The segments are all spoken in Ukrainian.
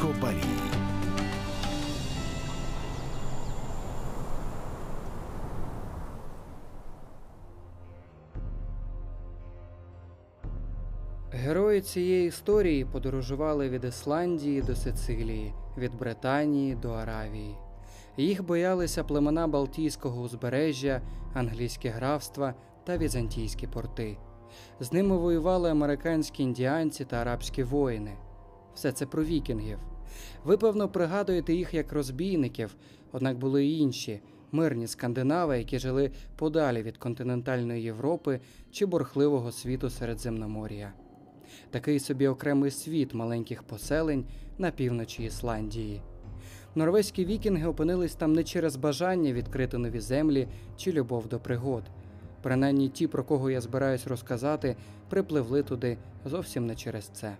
Копарі. Герої цієї історії подорожували від Ісландії до Сицилії, від Британії до Аравії. Їх боялися племена Балтійського узбережжя, англійське графства та візантійські порти. З ними воювали американські індіанці та арабські воїни. Все це про вікінгів. Ви, певно, пригадуєте їх як розбійників, однак були й інші мирні скандинави, які жили подалі від континентальної Європи чи борхливого світу Середземномор'я. Такий собі окремий світ маленьких поселень на півночі Ісландії. Норвезькі вікінги опинились там не через бажання відкрити нові землі чи любов до пригод. Принаймні ті, про кого я збираюсь розказати, припливли туди зовсім не через це.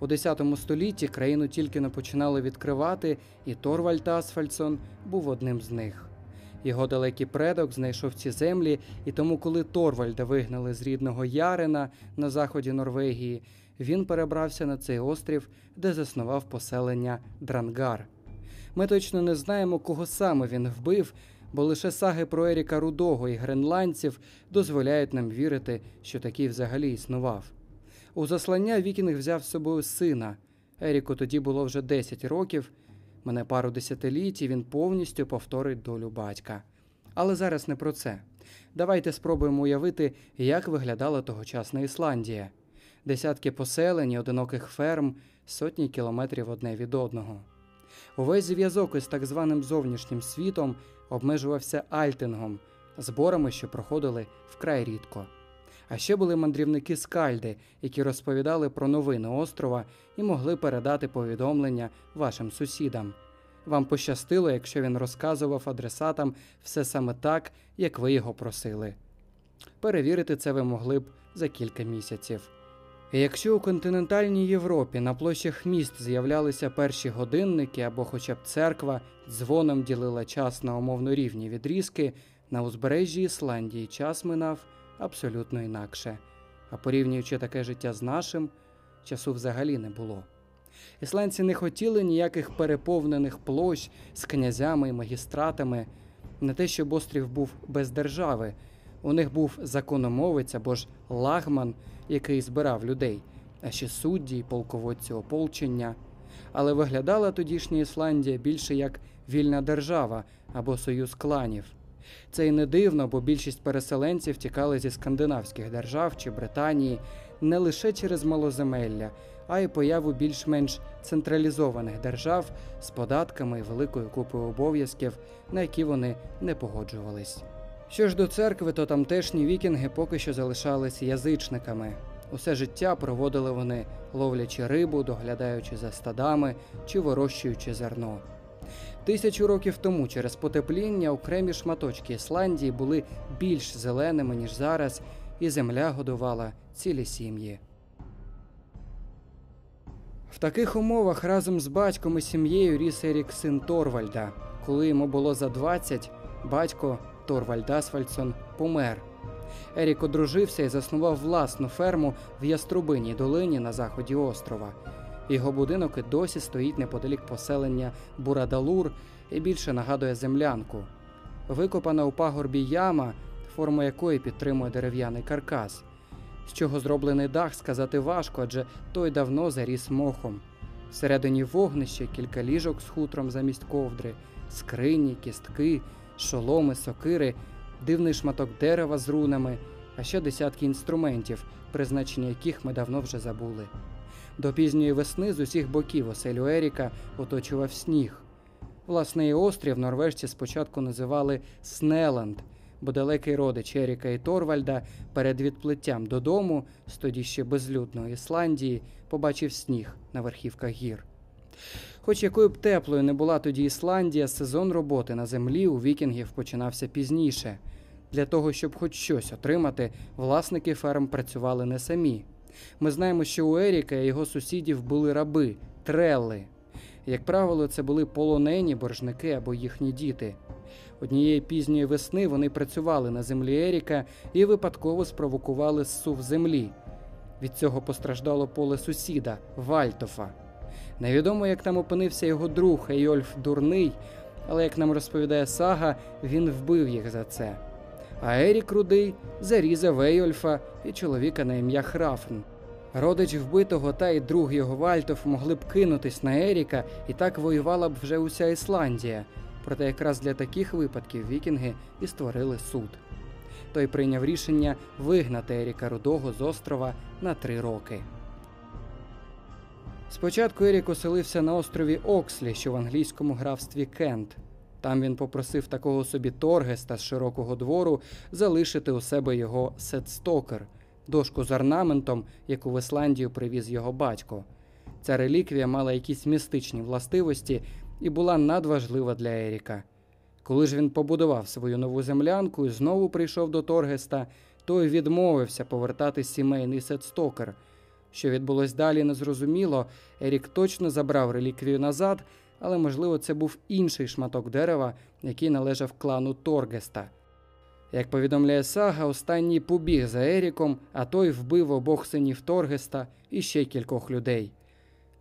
У X столітті країну тільки не починали відкривати, і Торвальд Асфальдсон був одним з них. Його далекий предок знайшов ці землі, і тому, коли Торвальда вигнали з рідного Ярина на заході Норвегії, він перебрався на цей острів, де заснував поселення Дрангар. Ми точно не знаємо, кого саме він вбив, бо лише саги про Еріка Рудого і гренландців дозволяють нам вірити, що такий взагалі існував. У заслання Вікінг взяв з собою сина. Еріку тоді було вже 10 років. Мине пару десятиліть і він повністю повторить долю батька. Але зараз не про це. Давайте спробуємо уявити, як виглядала тогочасна Ісландія. Десятки поселень, одиноких ферм, сотні кілометрів одне від одного. Увесь зв'язок із так званим зовнішнім світом обмежувався альтингом, зборами, що проходили вкрай рідко. А ще були мандрівники скальди, які розповідали про новини острова і могли передати повідомлення вашим сусідам. Вам пощастило, якщо він розказував адресатам все саме так, як ви його просили. Перевірити це ви могли б за кілька місяців. І якщо у континентальній Європі на площах міст з'являлися перші годинники або хоча б церква дзвоном ділила час на умовно рівні відрізки, на узбережжі Ісландії час минав абсолютно інакше, а порівнюючи таке життя з нашим, часу взагалі не було. Ісландці не хотіли ніяких переповнених площ з князями і магістратами, не те, щоб острів був без держави. У них був закономовець або ж лагман, який збирав людей, а ще судді й полководці ополчення. Але виглядала тодішня Ісландія більше як вільна держава або союз кланів. Це й не дивно, бо більшість переселенців тікали зі скандинавських держав чи Британії не лише через малоземелля, а й появу більш-менш централізованих держав з податками і великою купою обов'язків, на які вони не погоджувались. Що ж до церкви, то тамтешні вікінги поки що залишалися язичниками. Усе життя проводили вони ловлячи рибу, доглядаючи за стадами чи вирощуючи зерно. Тисячу років тому через потепління окремі шматочки Ісландії були більш зеленими, ніж зараз, і земля годувала цілі сім'ї. В таких умовах разом з батьком і сім'єю ріс Ерік син Торвальда. Коли йому було за 20, батько Торвальд Асфальдсон помер. Ерік одружився і заснував власну ферму в Яструбиній долині на заході острова. Його будинок і досі стоїть неподалік поселення Бурадалур і більше нагадує землянку. Викопана у пагорбі яма, форму якої підтримує дерев'яний каркас. З чого зроблений дах, сказати важко, адже той давно заріс мохом. Всередині вогнище кілька ліжок з хутром замість ковдри, скрині, кістки, шоломи, сокири, дивний шматок дерева з рунами, а ще десятки інструментів, призначення яких ми давно вже забули. До пізньої весни з усіх боків оселю Еріка оточував сніг. Власне, і острів норвежці спочатку називали Снеланд, бо далекий родич Еріка і Торвальда перед відплиттям додому, з тоді ще безлюдної Ісландії, побачив сніг на верхівках гір. Хоч якою б теплою не була тоді Ісландія, сезон роботи на землі у вікінгів починався пізніше. Для того, щоб хоч щось отримати, власники ферм працювали не самі. Ми знаємо, що у Еріка і його сусідів були раби, трелли. Як правило, це були полонені боржники або їхні діти. Однієї пізньої весни вони працювали на землі Еріка і випадково спровокували зсув землі. Від цього постраждало поле сусіда Вальтофа. Невідомо, як там опинився його друг Ейольф Дурний, але як нам розповідає сага, він вбив їх за це. А Ерік Рудий зарізав Ейольфа і чоловіка на ім'я Храфн. Родич вбитого та й друг його Вальтов могли б кинутись на Еріка, і так воювала б вже уся Ісландія. Проте якраз для таких випадків вікінги і створили суд. Той прийняв рішення вигнати Еріка Рудого з острова на три роки. Спочатку Ерік оселився на острові Окслі, що в англійському графстві Кент. Там він попросив такого собі Торгеста з широкого двору залишити у себе його сетстокер, дошку з орнаментом, яку в Ісландію привіз його батько. Ця реліквія мала якісь містичні властивості і була надважлива для Еріка. Коли ж він побудував свою нову землянку і знову прийшов до Торгеста, той відмовився повертати сімейний сетстокер. Що відбулось далі, незрозуміло. Ерік точно забрав реліквію назад, але, можливо, це був інший шматок дерева, який належав клану Торгеста. Як повідомляє сага, останній побіг за Еріком, а той вбив обох синів Торгеста і ще кількох людей.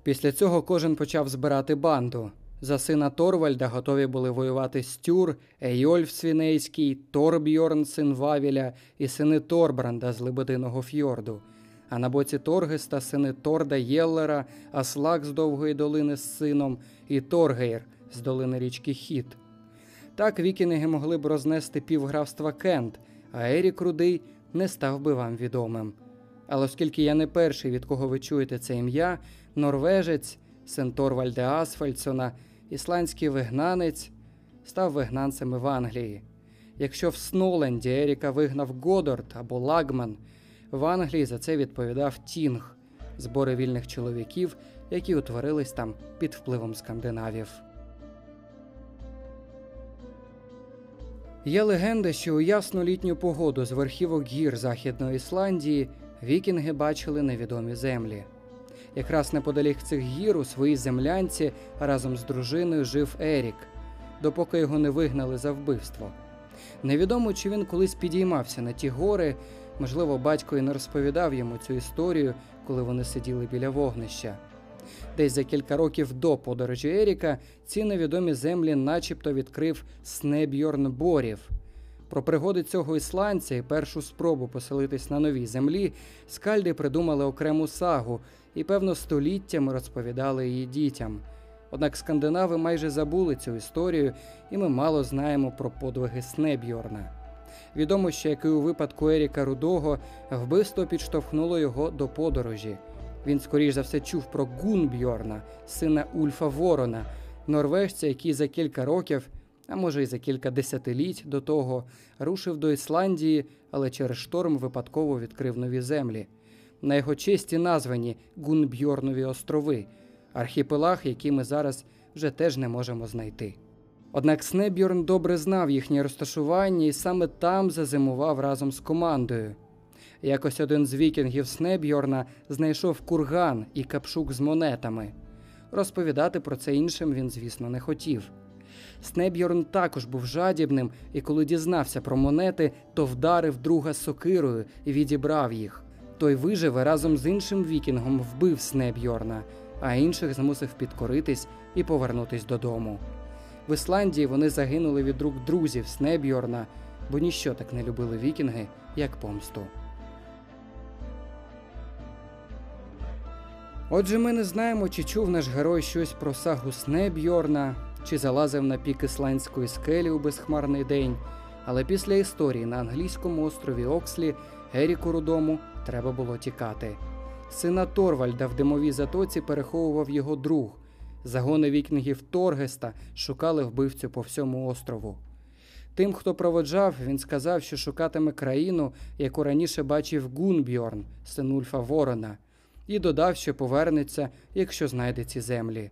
Після цього кожен почав збирати банду. За сина Торвальда готові були воювати Стюр, Ейольф Свінейський, Торбьорн, син Вавіля і сини Торбранда з Лебединого фьорду. А на боці Торгеста сини Торда Єллера, Аслак з Довгої долини з сином і Торгейр з долини річки Хіт. Так вікінги могли б рознести півграфства Кент, а Ерік Рудий не став би вам відомим. Але оскільки я не перший, від кого ви чуєте це ім'я, норвежець, син Торвальда Асфальдсона, ісландський вигнанець, став вигнанцем в Англії. Якщо в Сноленді Еріка вигнав Годорд або Лагман, в Англії за це відповідав Тінг, збори вільних чоловіків, які утворились там під впливом скандинавів. Є легенда, що у ясну літню погоду з верхівок гір Західної Ісландії вікінги бачили невідомі землі. Якраз неподалік цих гір у своїй землянці разом з дружиною жив Ерік, допоки його не вигнали за вбивство. Невідомо, чи він колись підіймався на ті гори, можливо, батько і не розповідав йому цю історію, коли вони сиділи біля вогнища. Десь за кілька років до подорожі Еріка ці невідомі землі начебто відкрив Снебьорн Борів. Про пригоди цього ісландця і першу спробу поселитись на новій землі скальди придумали окрему сагу і, певно, століттями розповідали її дітям. Однак скандинави майже забули цю історію, і ми мало знаємо про подвиги Снебьорна. Відомо, що як і у випадку Еріка Рудого, вбивство підштовхнуло його до подорожі. Він, скоріш за все, чув про Гунбьорна, сина Ульфа Ворона, норвежця, який за кілька років, а може й за кілька десятиліть до того, рушив до Ісландії, але через шторм випадково відкрив нові землі. На його честі названі Гунбьорнові острови, архіпелаг, який ми зараз вже теж не можемо знайти. Однак Снебьорн добре знав їхнє розташування і саме там зазимував разом з командою. Якось один з вікінгів Снебьорна знайшов курган і капшук з монетами. Розповідати про це іншим він, звісно, не хотів. Снебьорн також був жадібним і, коли дізнався про монети, то вдарив друга сокирою і відібрав їх. Той виживе разом з іншим вікінгом вбив Снебьорна, а інших змусив підкоритись і повернутись додому. В Ісландії вони загинули від рук друзів Снебьорна, бо ніщо так не любили вікінги, як помсту. Отже, ми не знаємо, чи чув наш герой щось про сагу Снебьорна, чи залазив на пік ісландської скелі у безхмарний день. Але після історії на англійському острові Окслі Еріку Рудому треба було тікати. Сина Торвальда в димовій затоці переховував його друг. Загони вікінгів Торгеста шукали вбивцю по всьому острову. Тим, хто проводжав, він сказав, що шукатиме країну, яку раніше бачив Гунбьорн, син Ульфа Ворона, і додав, що повернеться, якщо знайде ці землі.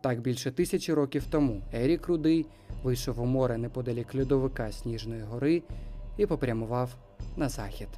Так більше тисячі років тому Ерік Рудий вийшов у море неподалік льодовика Сніжної гори і попрямував на захід.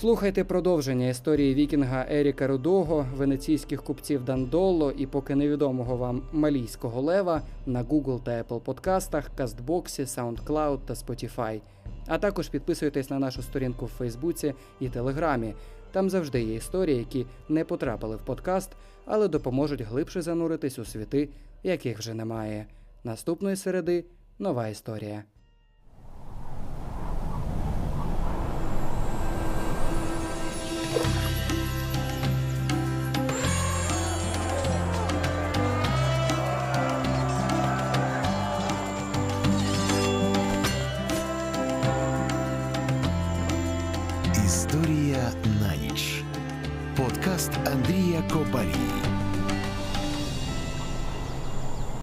Слухайте продовження історії вікінга Еріка Рудого, венеційських купців Дандоло і поки невідомого вам малійського лева на Google та Apple подкастах, Кастбоксі, SoundCloud та Spotify. А також підписуйтесь на нашу сторінку в Фейсбуці і Телеграмі. Там завжди є історії, які не потрапили в подкаст, але допоможуть глибше зануритись у світи, яких вже немає. Наступної середи нова історія.